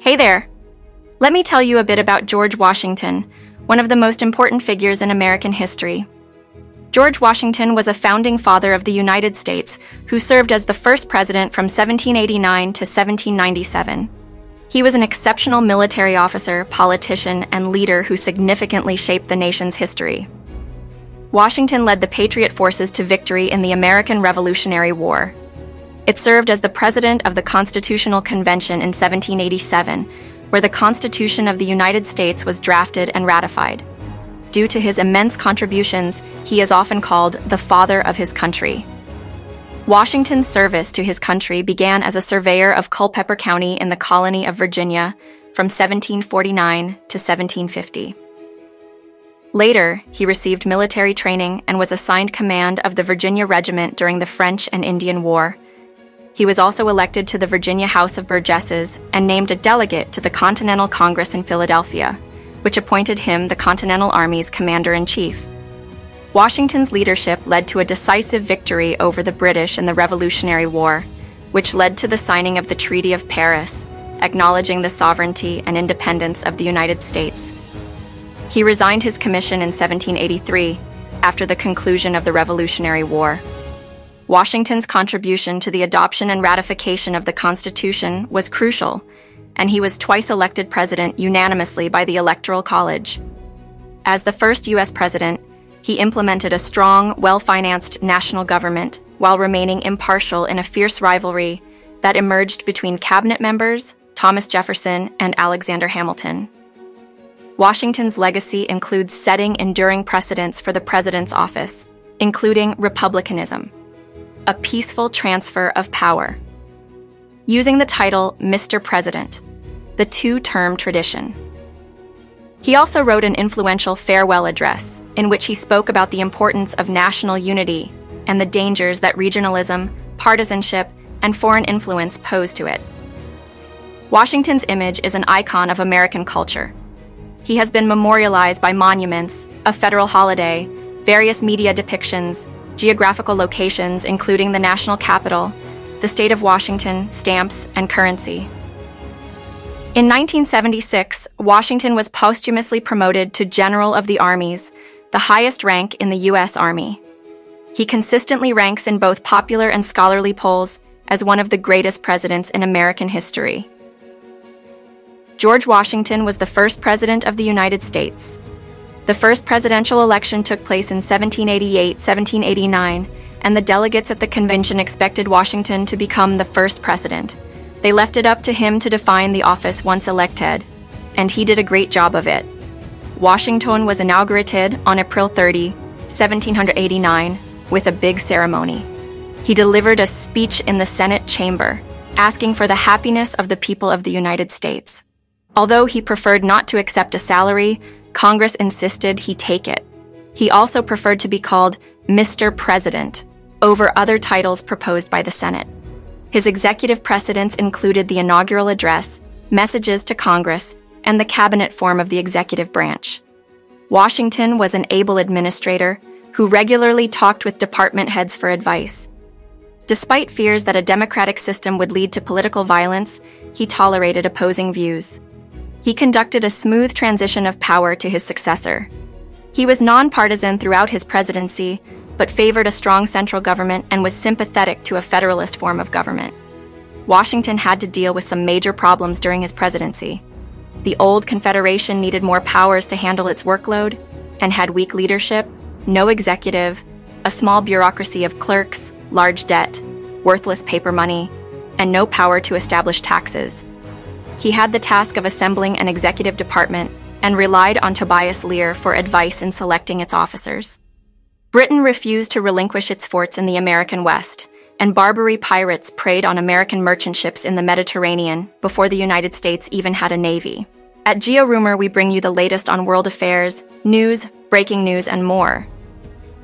Hey there! Let me tell you a bit about George Washington, one of the most important figures in American history. George Washington was a founding father of the United States who served as the first president from 1789 to 1797. He was an exceptional military officer, politician, and leader who significantly shaped the nation's history. Washington led the Patriot forces to victory in the American Revolutionary War. It served as the president of the Constitutional Convention in 1787, where the Constitution of the United States was drafted and ratified. Due to his immense contributions, he is often called the father of his country. Washington's service to his country began as a surveyor of Culpeper County in the colony of Virginia from 1749 to 1750. Later, he received military training and was assigned command of the Virginia Regiment during the French and Indian War. He was also elected to the Virginia House of Burgesses and named a delegate to the Continental Congress in Philadelphia, which appointed him the Continental Army's commander in chief. Washington's leadership led to a decisive victory over the British in the Revolutionary War, which led to the signing of the Treaty of Paris, acknowledging the sovereignty and independence of the United States. He resigned his commission in 1783 after the conclusion of the Revolutionary War. Washington's contribution to the adoption and ratification of the Constitution was crucial, and he was twice elected president unanimously by the Electoral College. As the first U.S. president, he implemented a strong, well financed national government while remaining impartial in a fierce rivalry that emerged between cabinet members, Thomas Jefferson, and Alexander Hamilton. Washington's legacy includes setting enduring precedents for the president's office, including republicanism, a peaceful transfer of power. Using the title Mr. President, the two term tradition. He also wrote an influential farewell address in which he spoke about the importance of national unity and the dangers that regionalism, partisanship, and foreign influence pose to it. Washington's image is an icon of American culture. He has been memorialized by monuments, a federal holiday, various media depictions, geographical locations, including the national capital, the state of Washington, stamps, and currency. In 1976, Washington was posthumously promoted to General of the Armies, the highest rank in the U.S. Army. He consistently ranks in both popular and scholarly polls as one of the greatest presidents in American history. George Washington was the first president of the United States. The first presidential election took place in 1788 1789, and the delegates at the convention expected Washington to become the first president. They left it up to him to define the office once elected, and he did a great job of it. Washington was inaugurated on April 30, 1789, with a big ceremony. He delivered a speech in the Senate chamber, asking for the happiness of the people of the United States. Although he preferred not to accept a salary, Congress insisted he take it. He also preferred to be called Mr. President over other titles proposed by the Senate. His executive precedents included the inaugural address, messages to Congress, and the cabinet form of the executive branch. Washington was an able administrator who regularly talked with department heads for advice. Despite fears that a democratic system would lead to political violence, he tolerated opposing views. He conducted a smooth transition of power to his successor. He was nonpartisan throughout his presidency, but favored a strong central government and was sympathetic to a federalist form of government. Washington had to deal with some major problems during his presidency. The old Confederation needed more powers to handle its workload and had weak leadership, no executive, a small bureaucracy of clerks, large debt, worthless paper money, and no power to establish taxes. He had the task of assembling an executive department and relied on Tobias Lear for advice in selecting its officers. Britain refused to relinquish its forts in the American West, and Barbary pirates preyed on American merchant ships in the Mediterranean before the United States even had a navy. At GeoRumor, we bring you the latest on world affairs, news, breaking news, and more.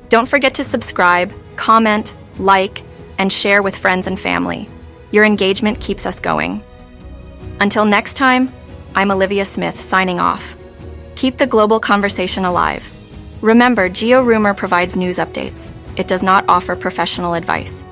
Don't forget to subscribe, comment, like, and share with friends and family. Your engagement keeps us going. Until next time, I'm Olivia Smith signing off. Keep the global conversation alive. Remember, GeoRumor provides news updates. It does not offer professional advice.